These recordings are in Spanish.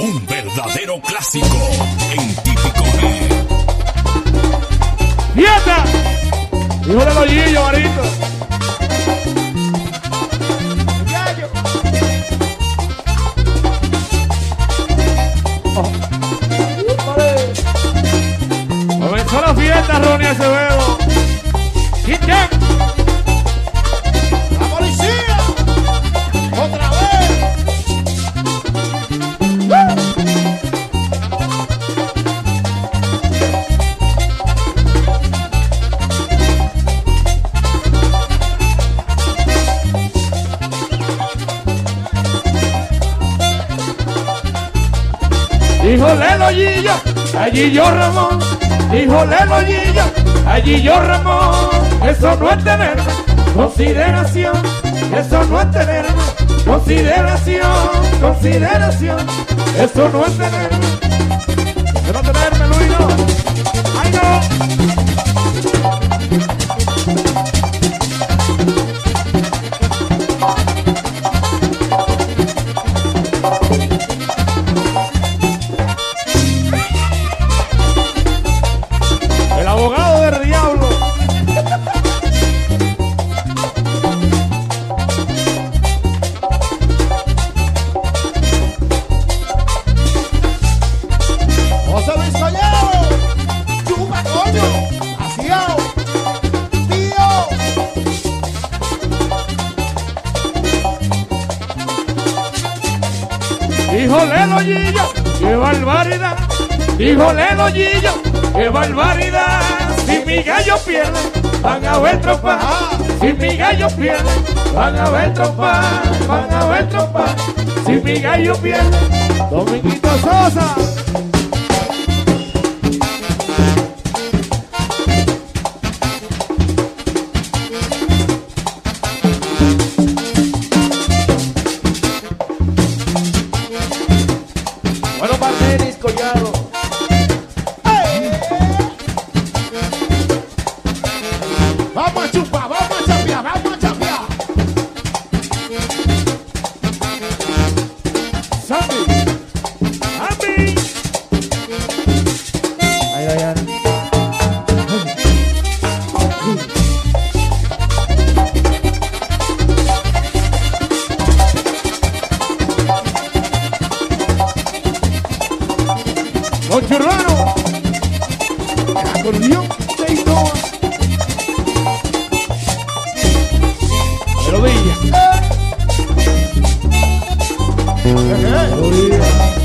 Un verdadero clásico en típico G. ¡Nieta! Hijo de los Oh. Comenzó la fiesta, Ronnie Acevedo. allí yo Ramón, híjole lo Gillo, allí yo Ramón, eso no es tener consideración, eso no es tener consideración, consideración, eso no es tener gallo pierde, van a ver tropa, van a ver tropa. Si mi gallo pierde, Dominguito Sosa. Acordeón Seidón. Pero bella. ¿Qué?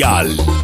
Mundial.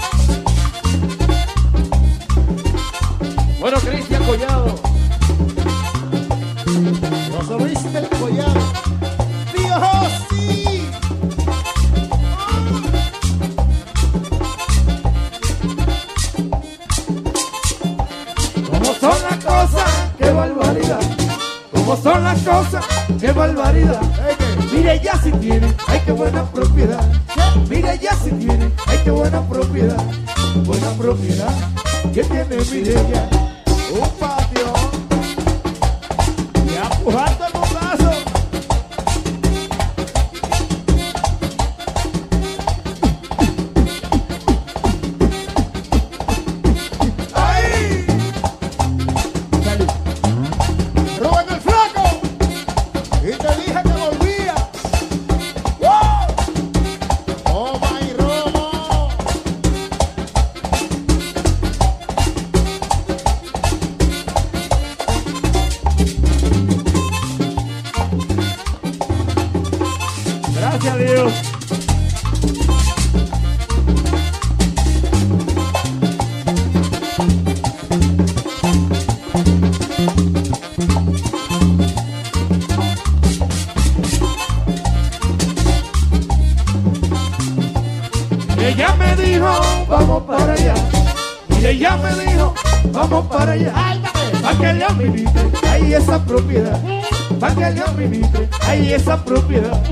para que le administre ahí esa propiedad,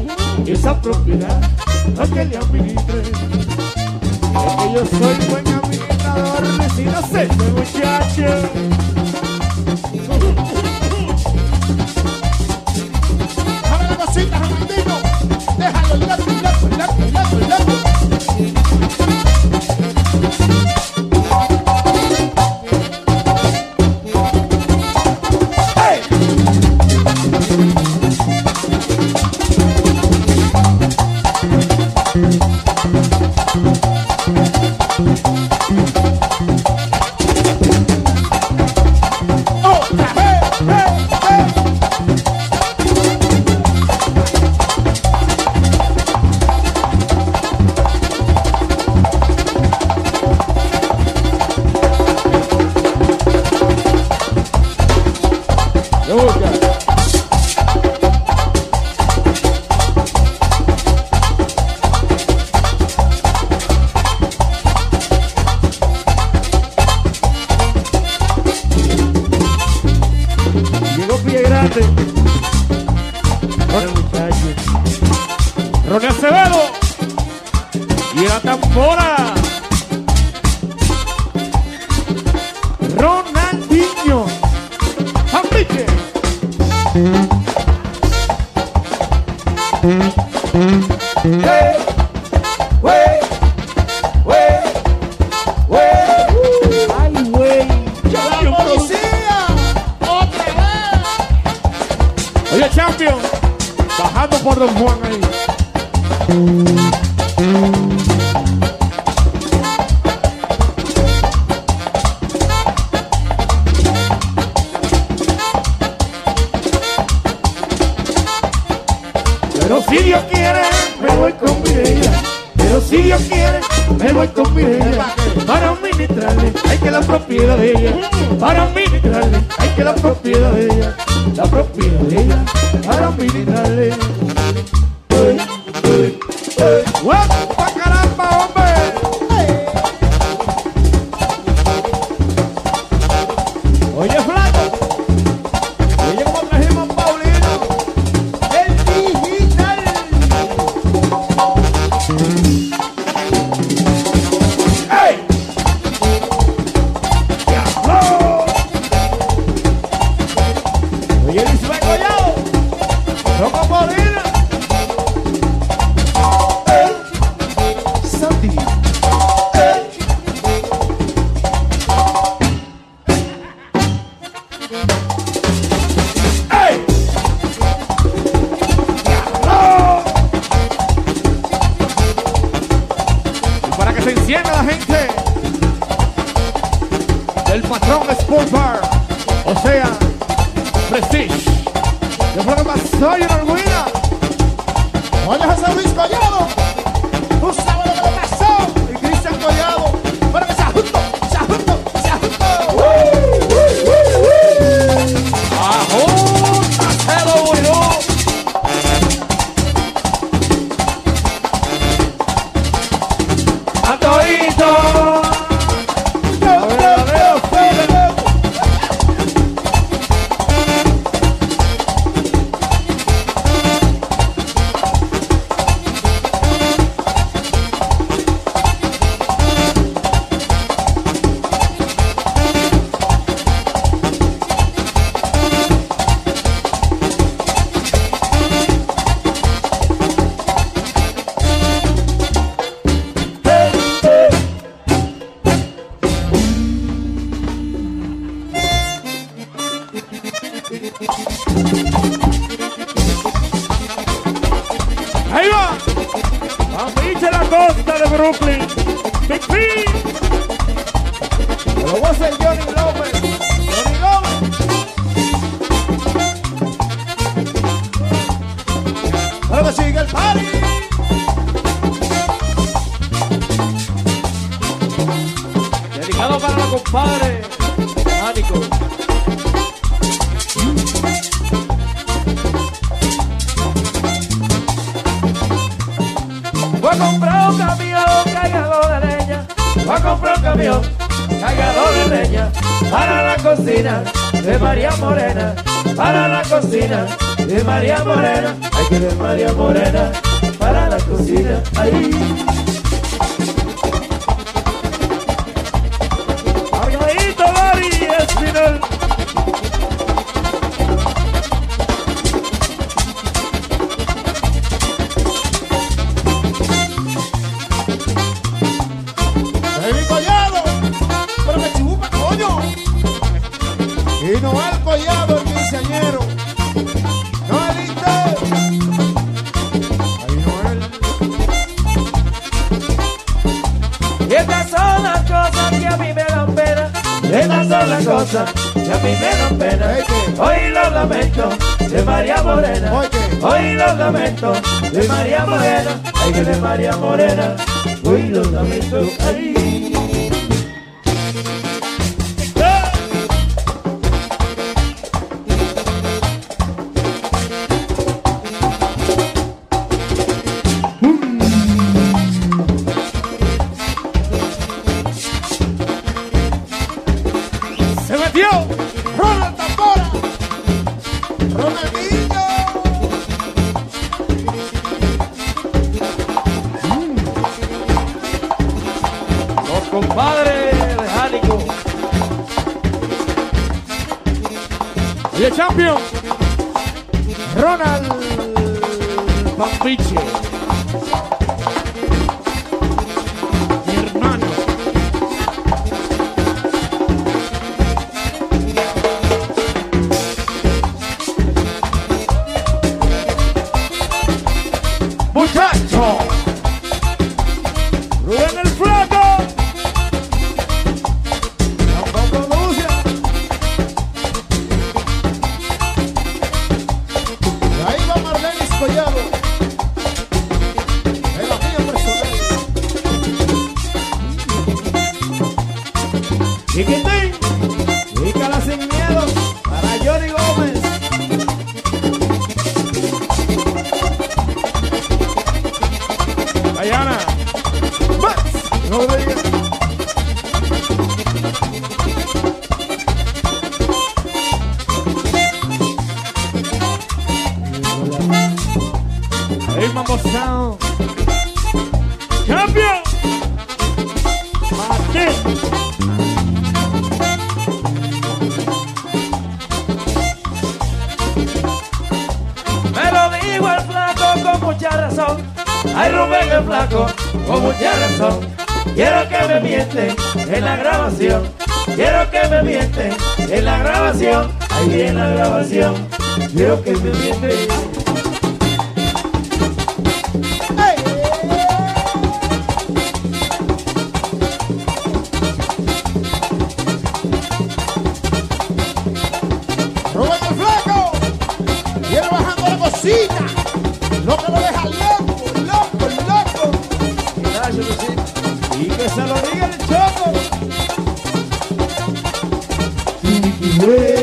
esa propiedad, para que le administre. Es que yo soy buen administrador, es inocente muchacho. Déjalo, déjalo. Estas son las cosas que a mí me dan pena. Estas son las cosas que a mí me dan pena. Hoy los lamento de María Morena. Hoy los lamento de María Morena. Ay, que de María Morena. Hoy los lamento. Ay. Hey.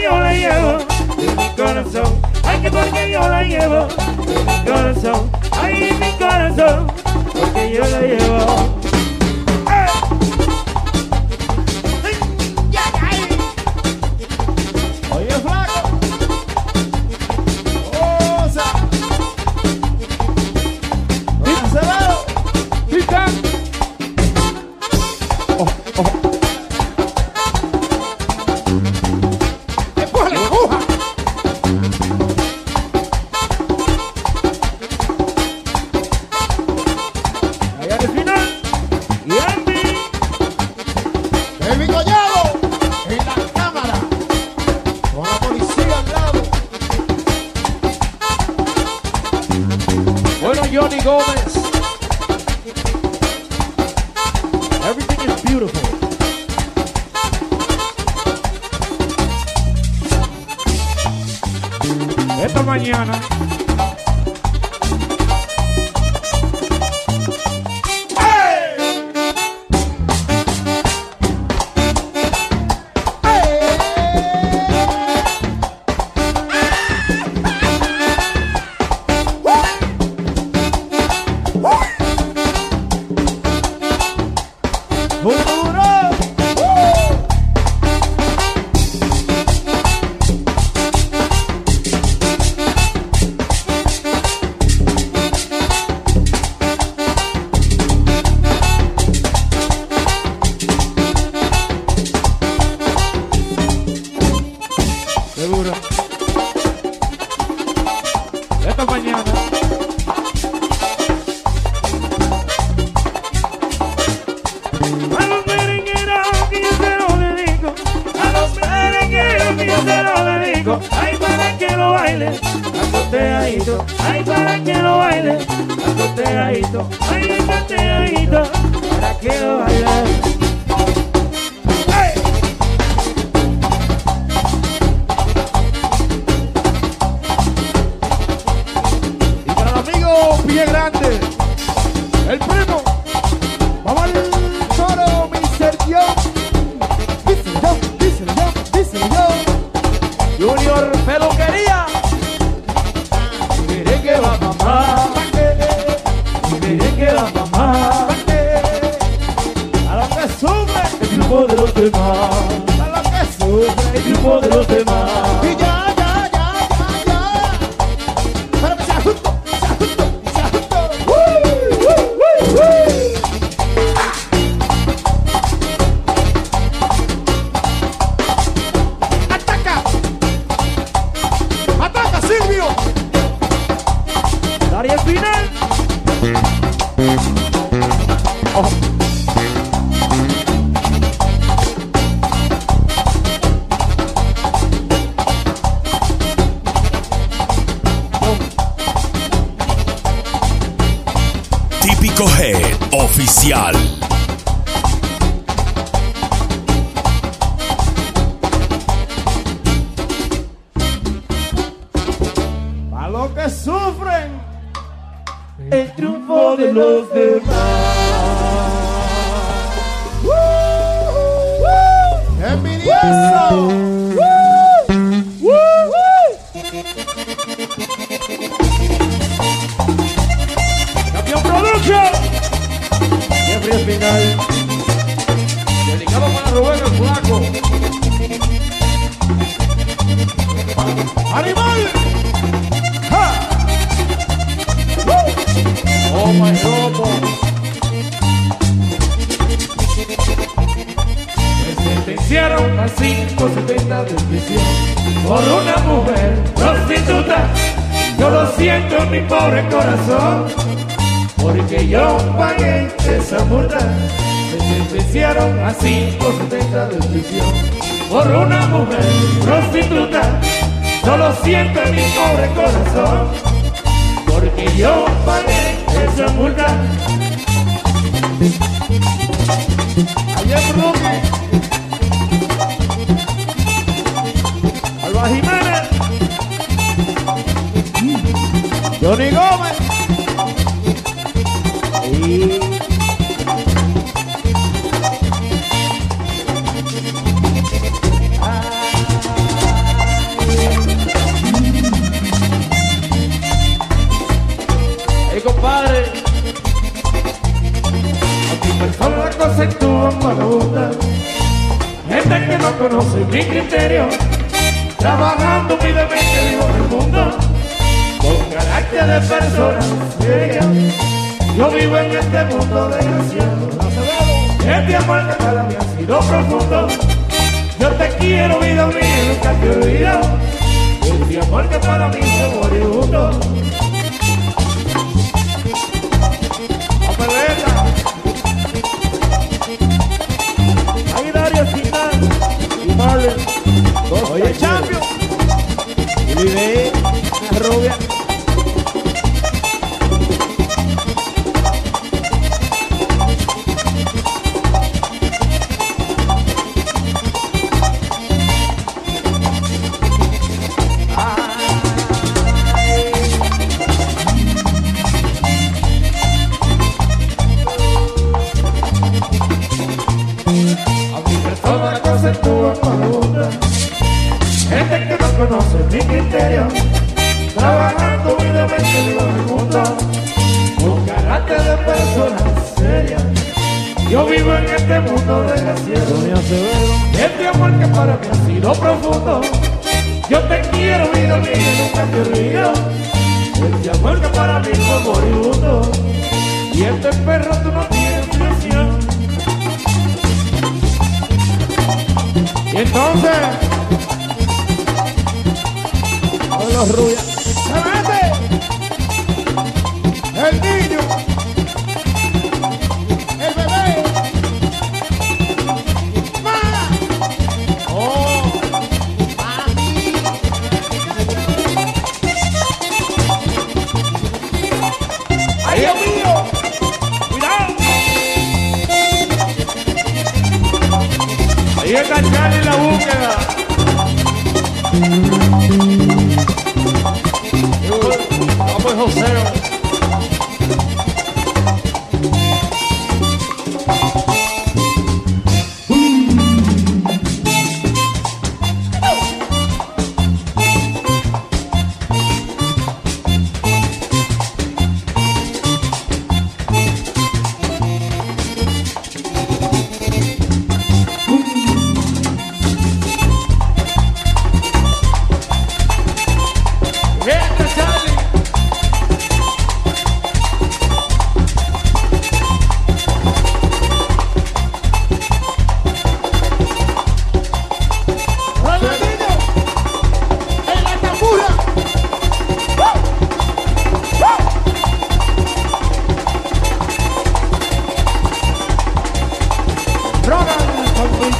porque yo la llevo en mi corazón. Ay, que porque yo la llevo en mi corazón. Ay, en mi corazón, porque yo la llevo. demás. Y los demás. este mundo desgraciado. Este amor que para mí ha sido profundo. Yo te quiero, vida mía, nunca te olvido. Este amor que para mí se moribundo.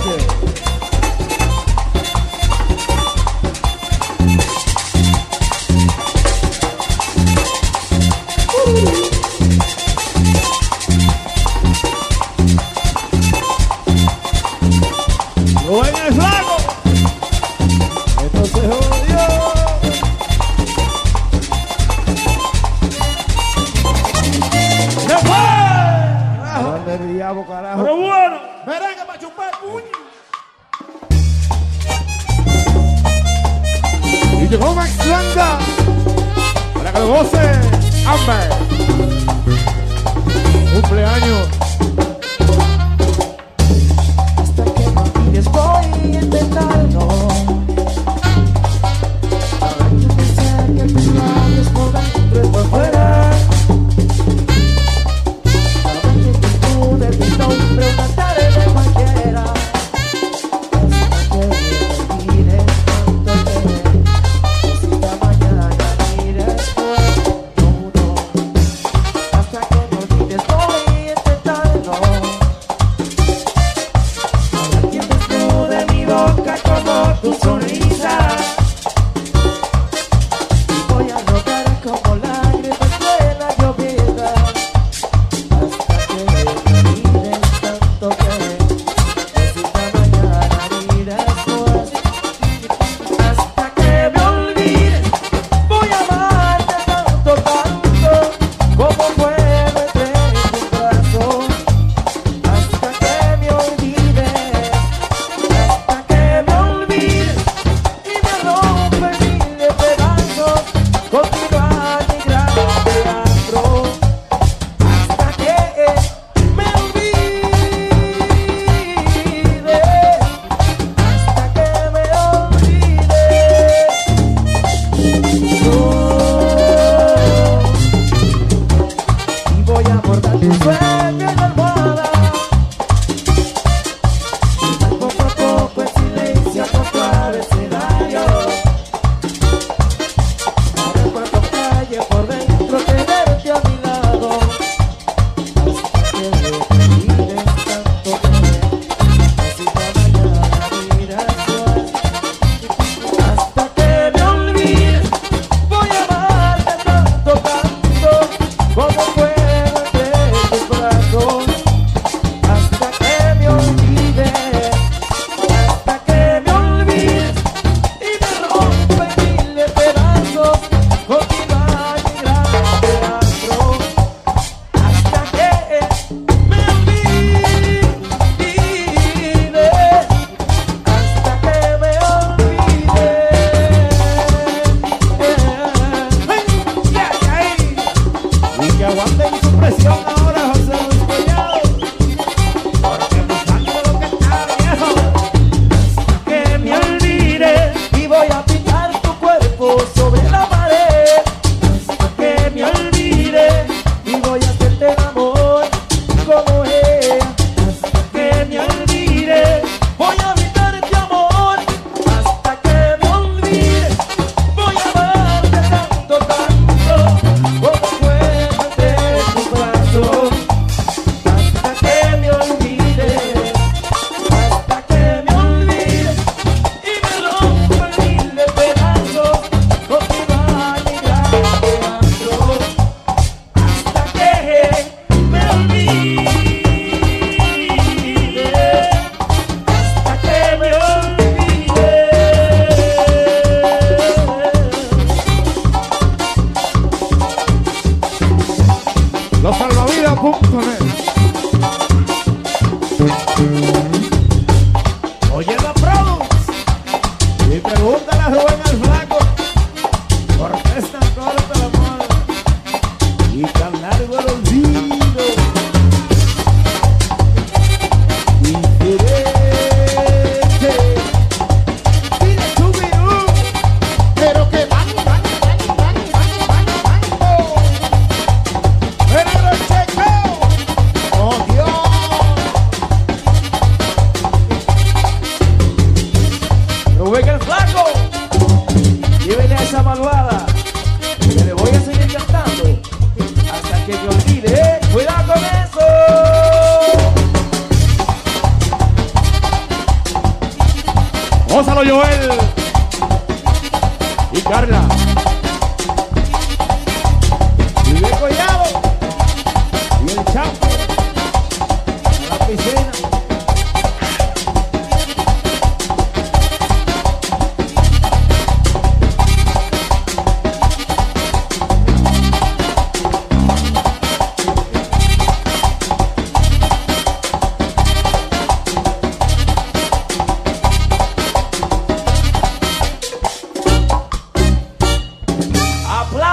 对。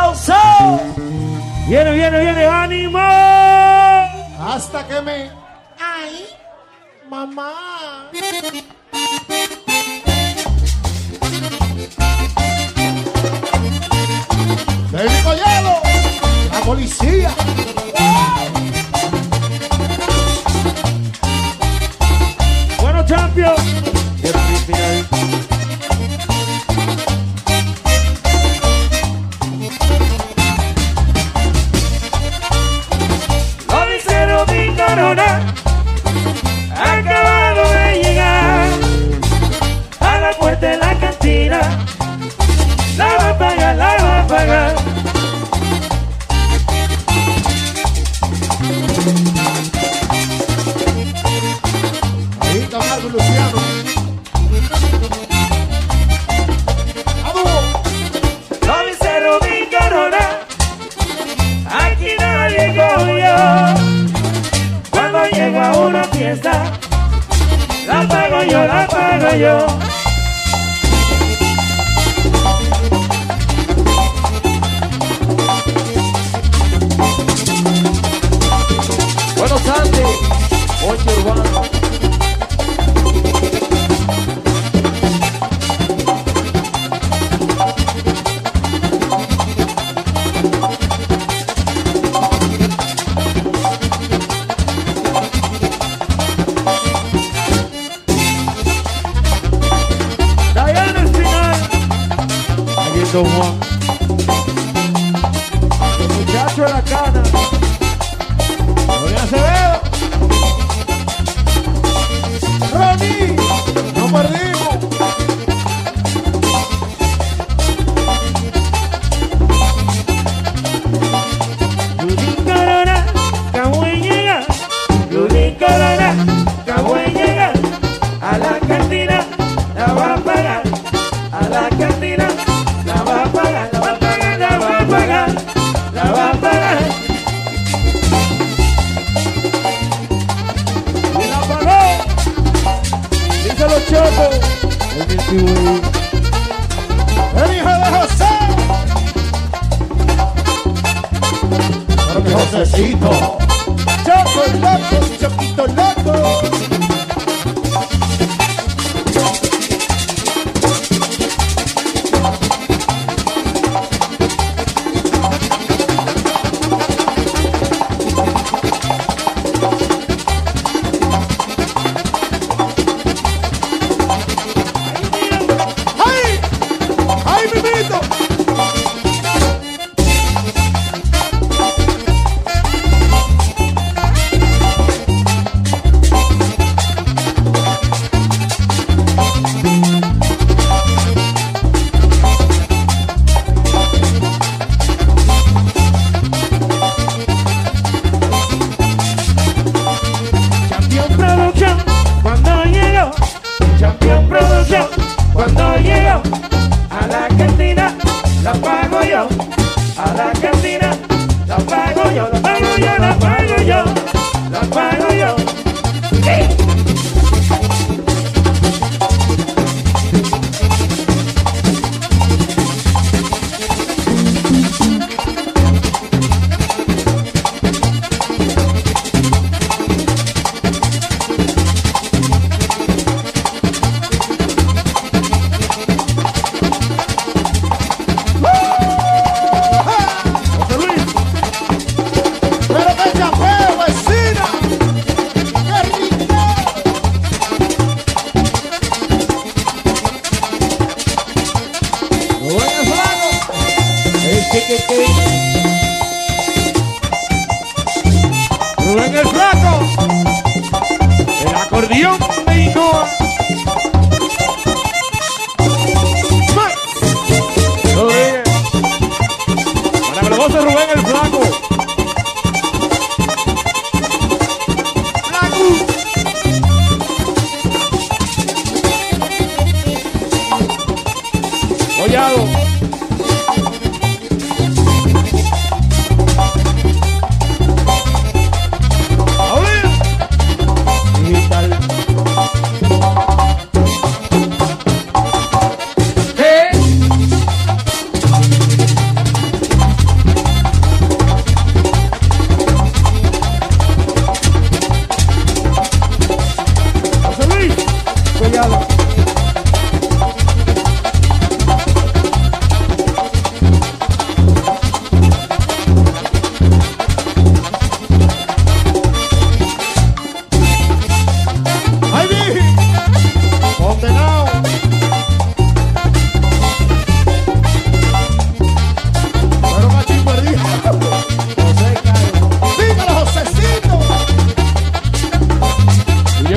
aplauso. Viene, viene, viene, ánimo. Hasta que me... ¡Ay! ¡Mamá! ¡Técnico hielo! ¡La policía! Bueno, champion. yo.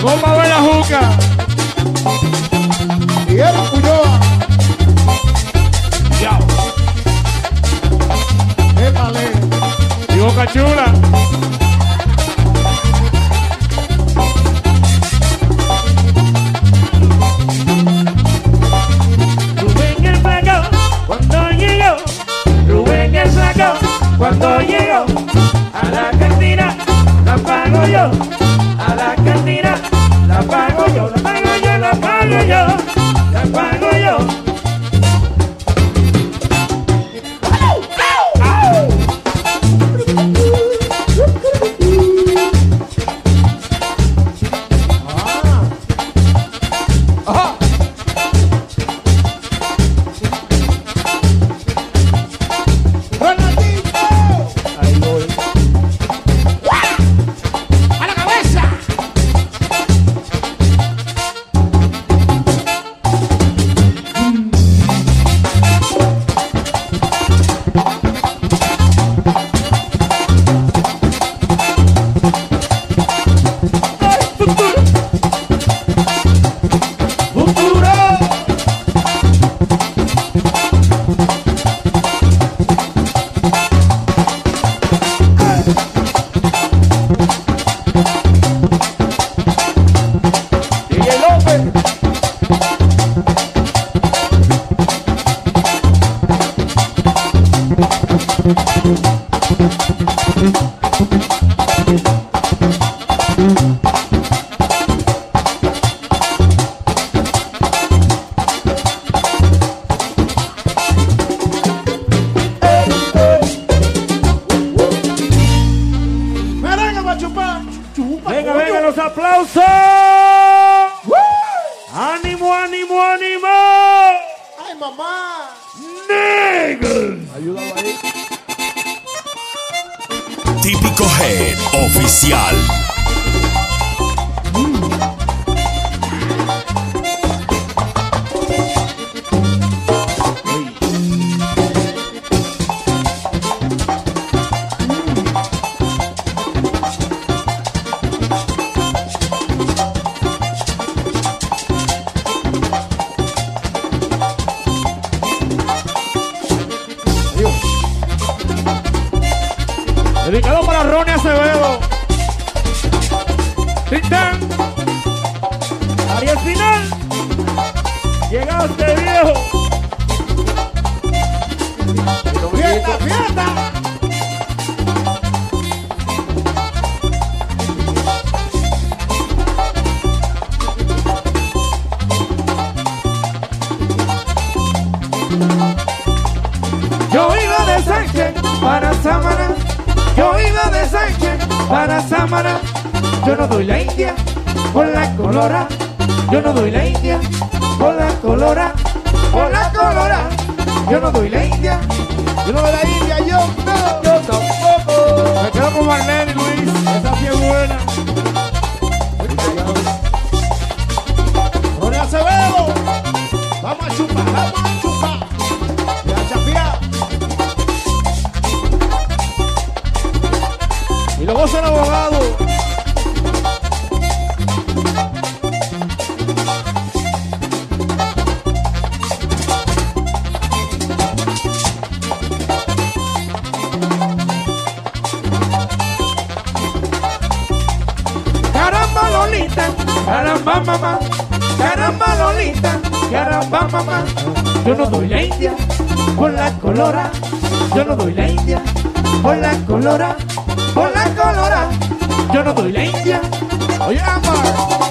Llegó Mabel la Juca. Miguel Ulloa. Ya. Épale. Y Boca Chula. Rubén el flaco cuando llegó, Rubén el flaco cuando llegó a la cantina, la pago yo, Llegaste viejo. ¡Fiesta, fiesta! Yo iba de Sánchez para Samana. Yo iba de Sánchez para Samana. Yo no doy la India con la colora. Yo no doy la India con la colora. Con la colora. Yo no doy la India. Yo no de la India, yo no. Yo tampoco. Me quedo con Marlene Luis. Esa sí es buena. Ronnie Acevedo. Vamos a chupar, vamos Yo no doy la India con la colora, yo no doy la India con la colora, con la colora. Yo no doy la India. Oye, Amar.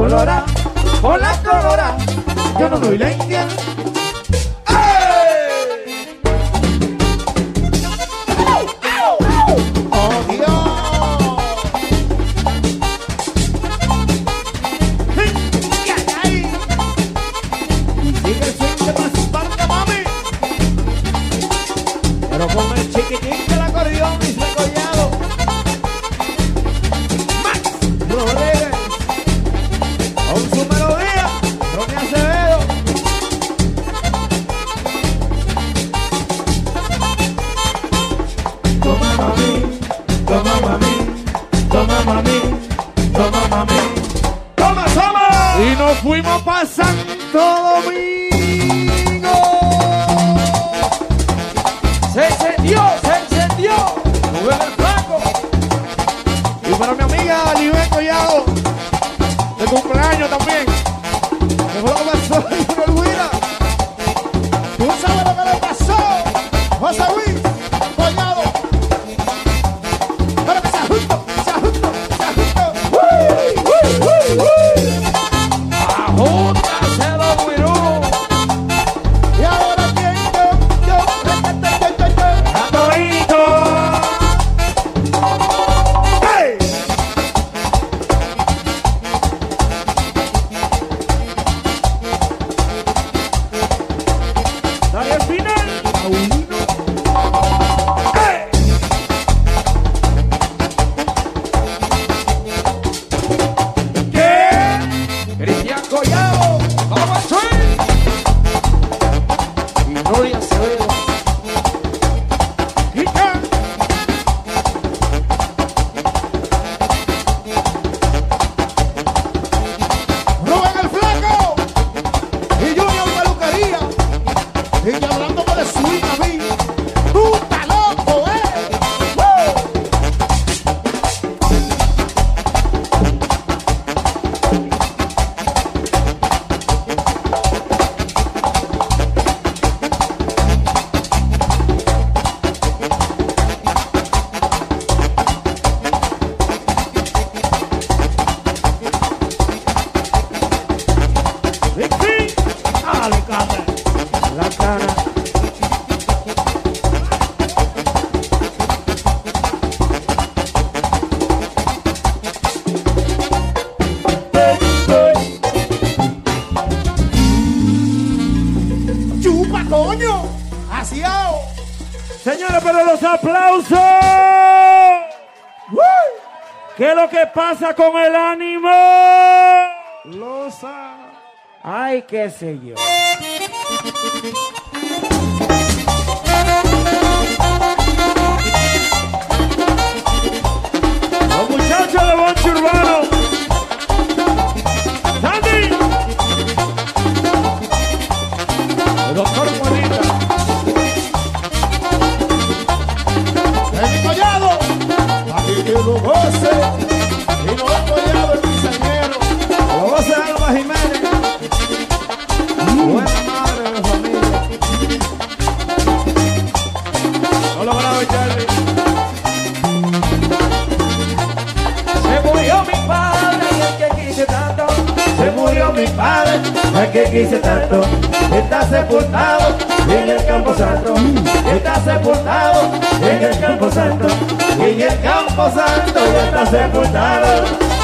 Colora. Por la colora. Yo no doy la India. casa con el ánimo. Losa. Ay, qué sé yo. Los muchachos de Boncho Urbano. ¡Sandy! El doctor Juanita. El collado. Aquí que lo goce. que quise tanto. Está sepultado en el campo santo, está sepultado en el campo santo, en el campo santo ya está sepultado.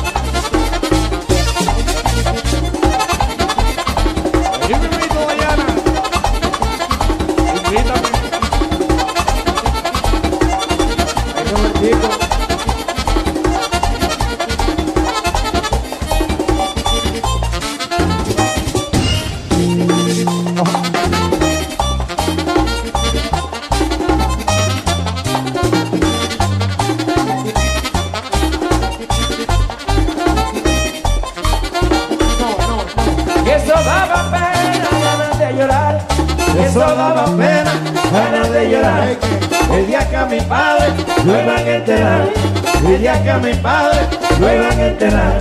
será.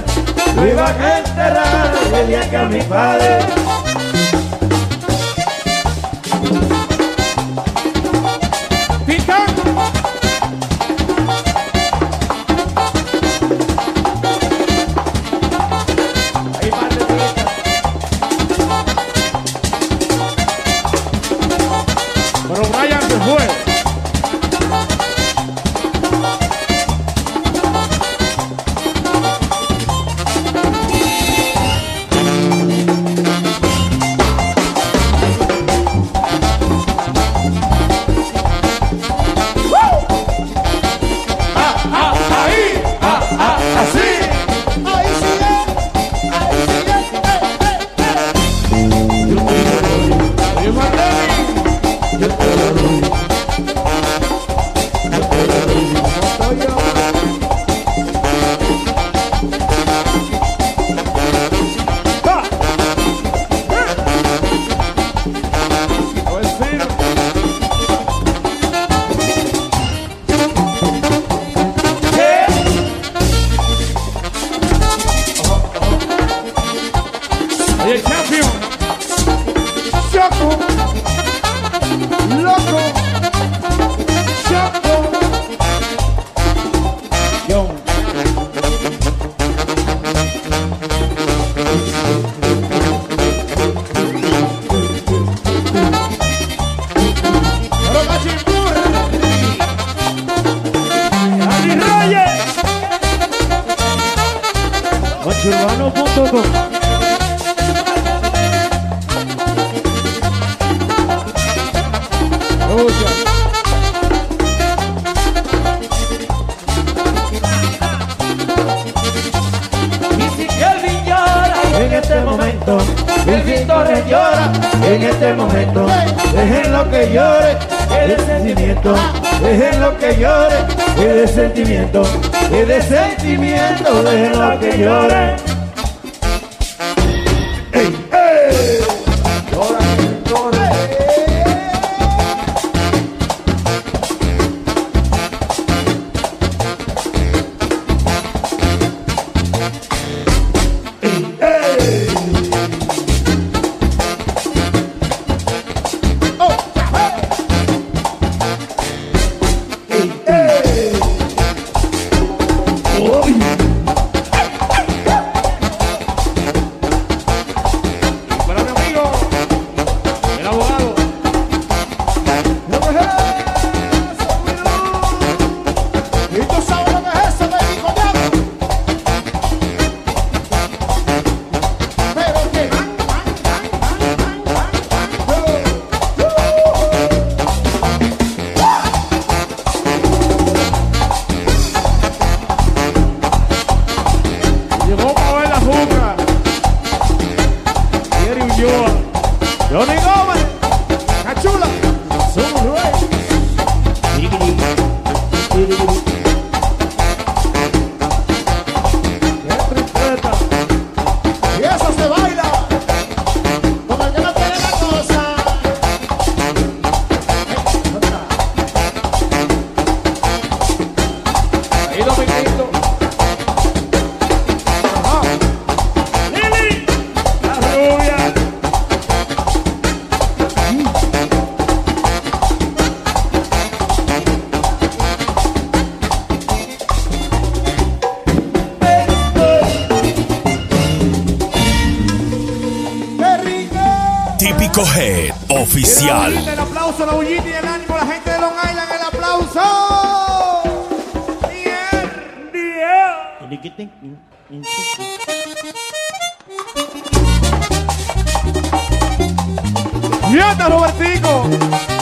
¡Mierda, Robertico!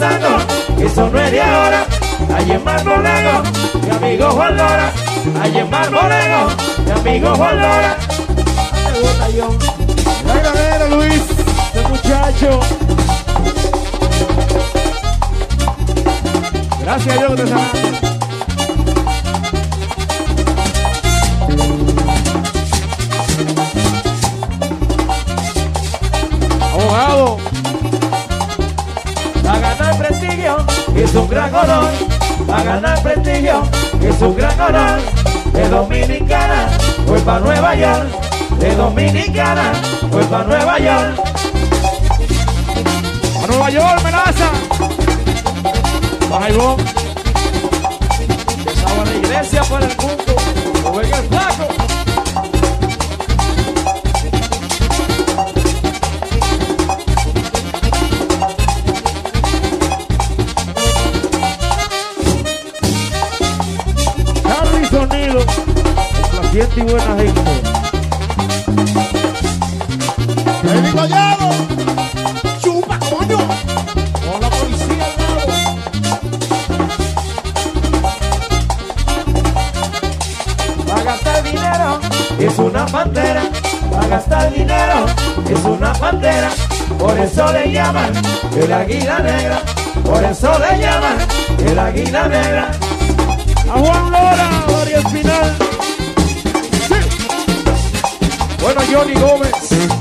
Pensando que eso no es de ahora. Allí en Marmolego, mi amigo Juan Lora. Allí en Marmolego, mi amigo Juan Lora. La granera, Luis. este muchacho. Gracias a Dios que te es un gran honor. A ganar prestigio es un gran honor. De Dominicana voy pa' Nueva York. De Dominicana voy pa' Nueva York. A Nueva York, amenaza. Baja y vos. Estaba la iglesia para el mundo. Ven el flaco. Buena gente. Collado. Chupa, coño. Con la policía al lado. A gastar dinero es una pantera. A gastar dinero es una pantera. Por eso le llaman el águila negra. Por eso le llaman el águila negra. A Juan Lora, María Espinal. Bueno, Johnny Gómez.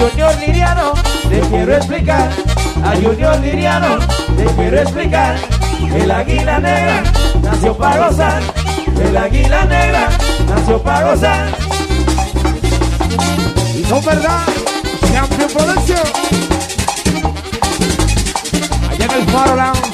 Junior Liriano te quiero explicar. A Junior Liriano te quiero explicar. El águila negra nació para gozar. El águila negra nació para gozar. Y son verdad, Champion Production. Allá en el Faro Lounge.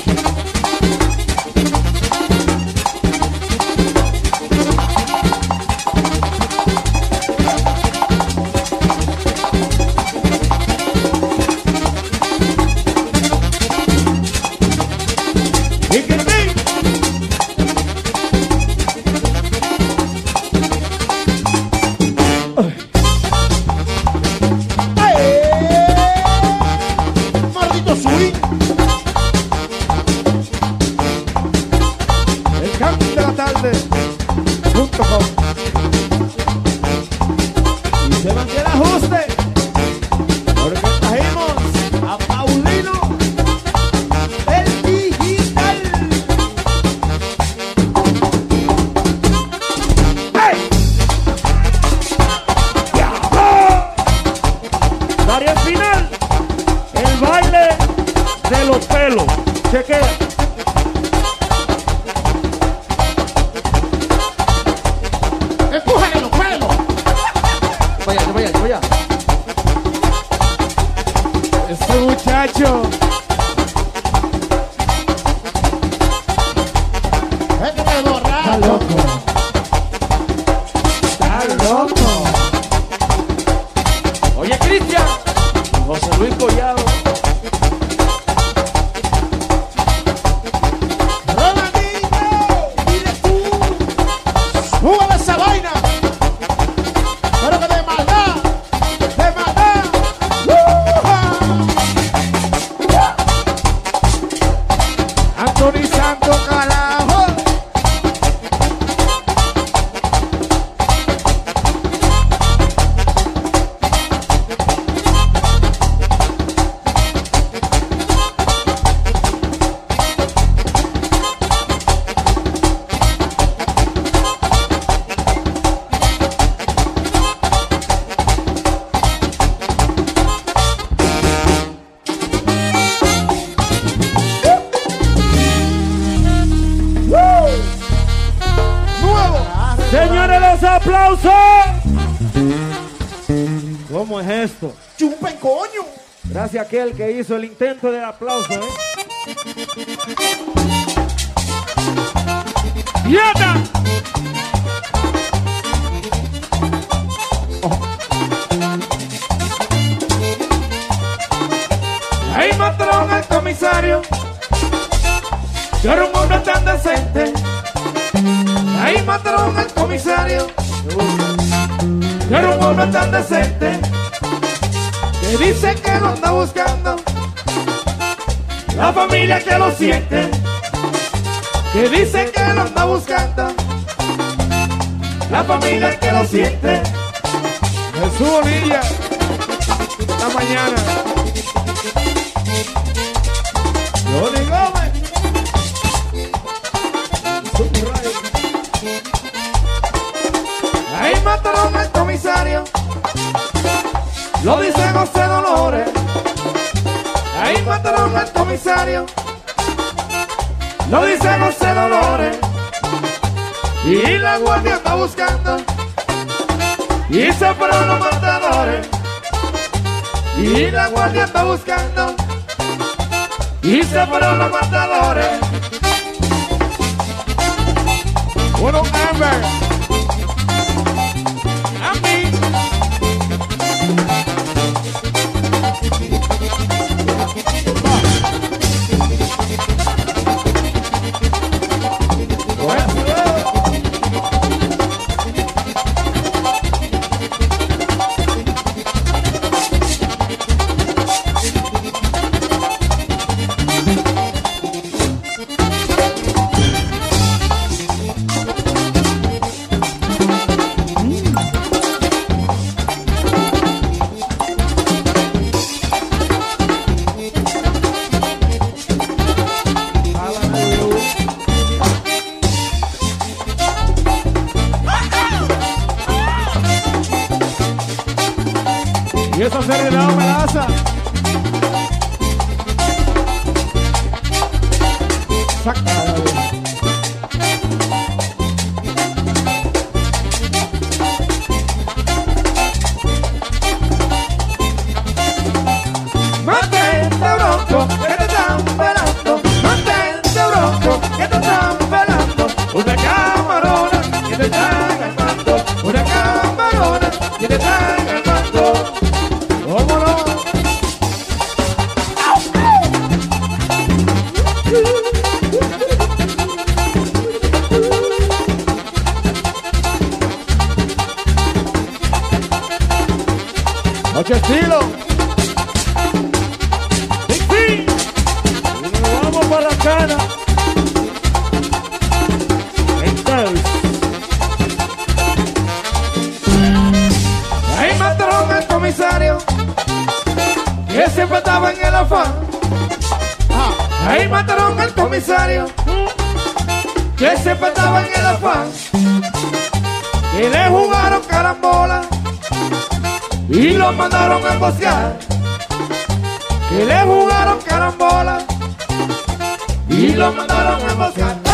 aplauso. ¿Cómo es esto? ¡Chupa coño! Gracias a aquel que hizo el intento del aplauso, ¿eh? ¡Dieta! Oh. Ahí mataron al comisario. Yo era un hombre tan decente. Ahí mataron al comisario. Era un hombre tan decente. Que dice que lo anda buscando. La familia que lo siente. Que dice que lo anda buscando. La familia que lo siente. Jesús Bonilla. Esta mañana. Comisario. Lo dice José Dolores. Y la guardia está buscando. Y se fueron los matadores. Y la guardia está buscando. Y se fueron los matadores. Bueno, Amber. Mandaron a emboscar. Que le jugaron carambola. Y lo mandaron a emboscar.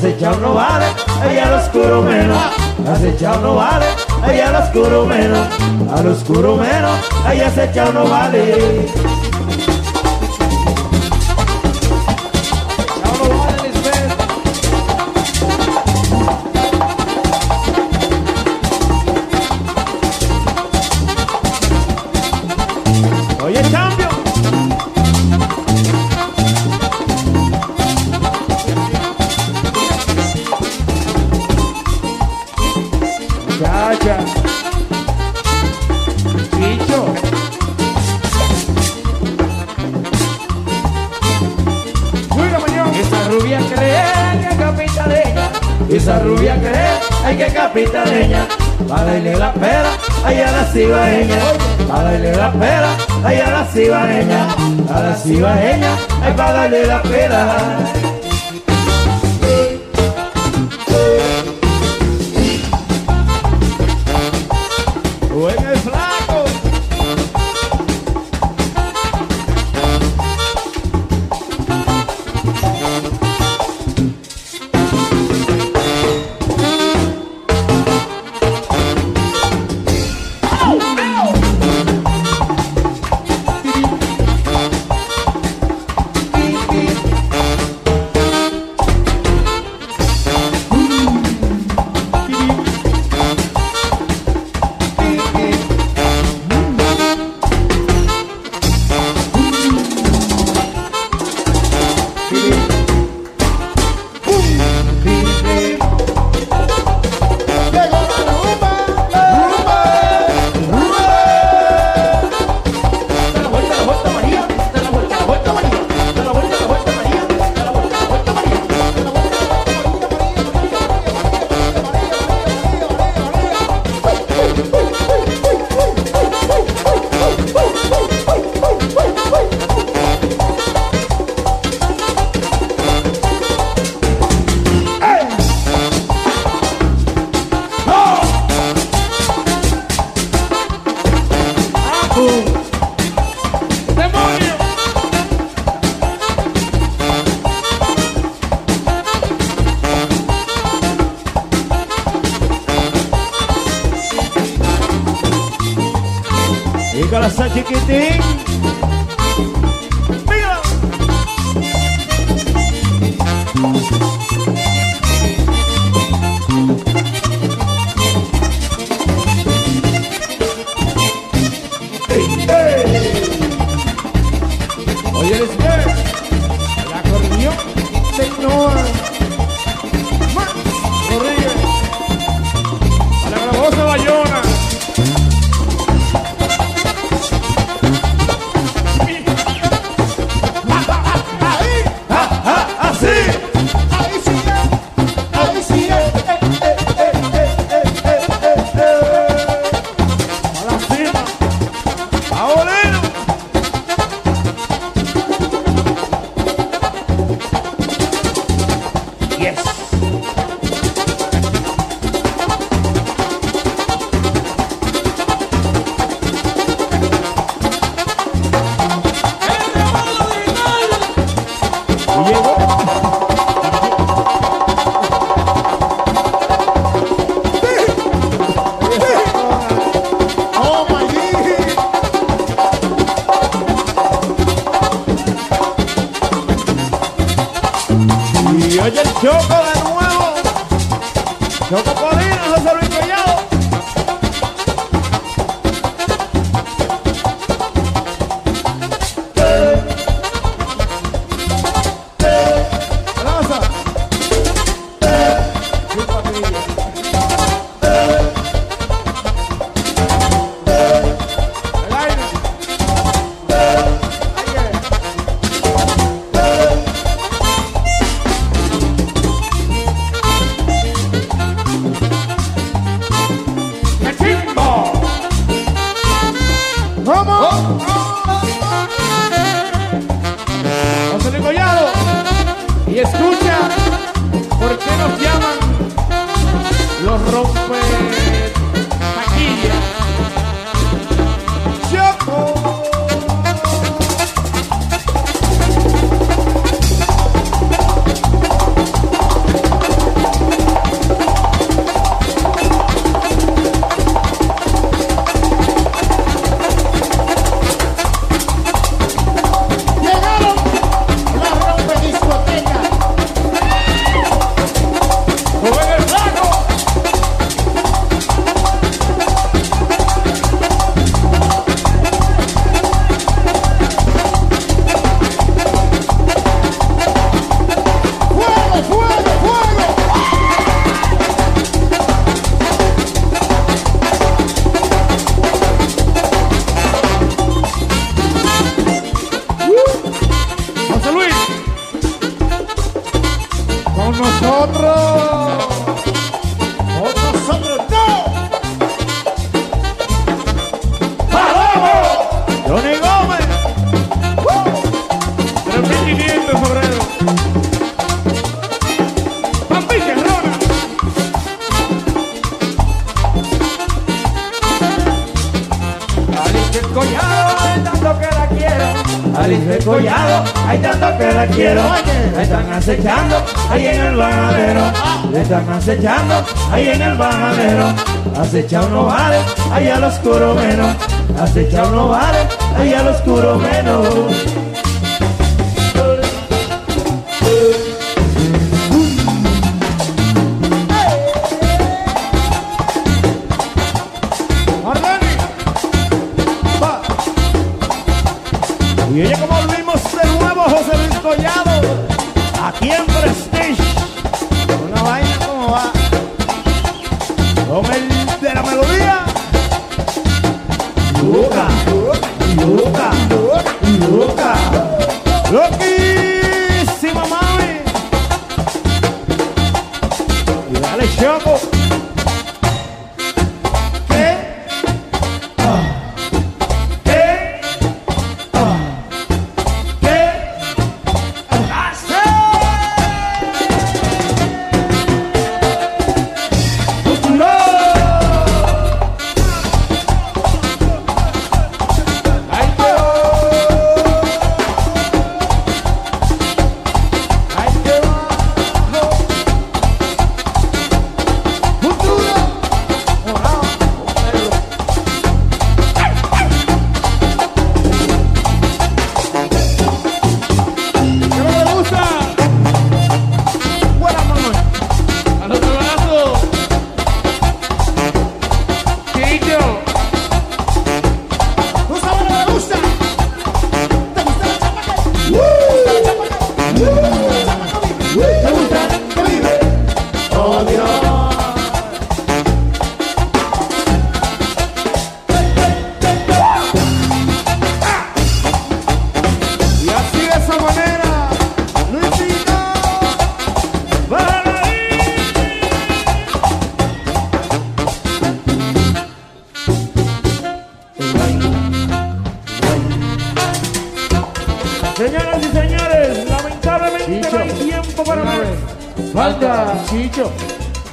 Has echado no vale, allá al oscuro menos. Has echado no vale, allá al oscuro menos. Al oscuro menos, allá has echado no vale. cibaeña, a darle la pera, ay a la cibaeña, a la cibaeña, ay para darle la pera. Aquela tem.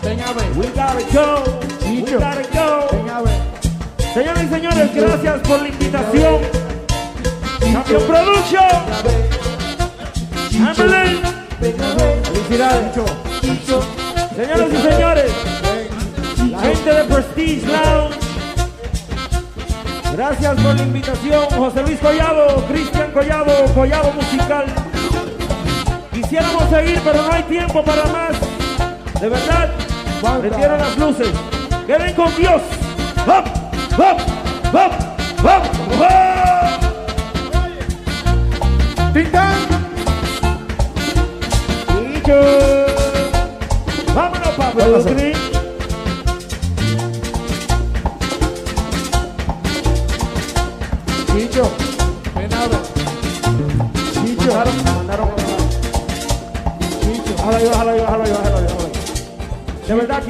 Venga a ver. We gotta go. Venga a ver. Señoras y señores, gracias por la invitación. Champion Production. Hamlin. Felicidades. Chicho. Señoras y señores, la gente de Prestige Lounge. Gracias por la invitación, José Luis Collado, Cristian Collado, Collado Musical. Quisiéramos seguir, pero no hay tiempo para más. De verdad, retira las luces. Queden con Dios. ¡Vámonos, Pablo!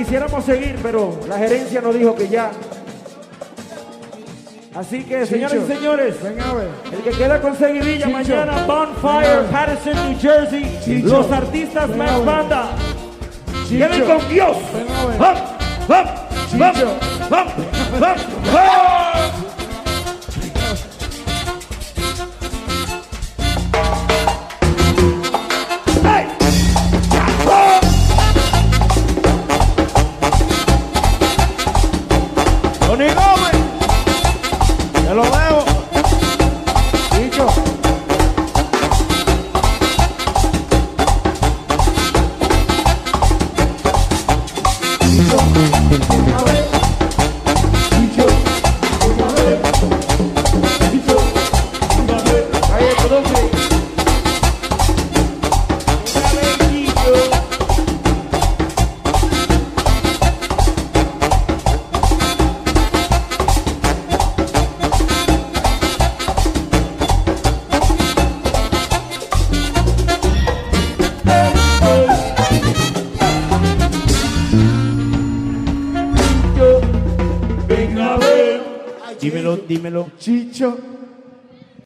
Quisiéramos seguir, pero la gerencia nos dijo que ya. Así que, señoras y señores, Ven a ver. el que queda con seguidilla Chicho. mañana, Bonfire, Patterson, New Jersey, Chicho. los artistas más banda. Chicho. Queden con Dios. Ven a ver. ¡Vamos! ¡Vamos! ¡Vamos!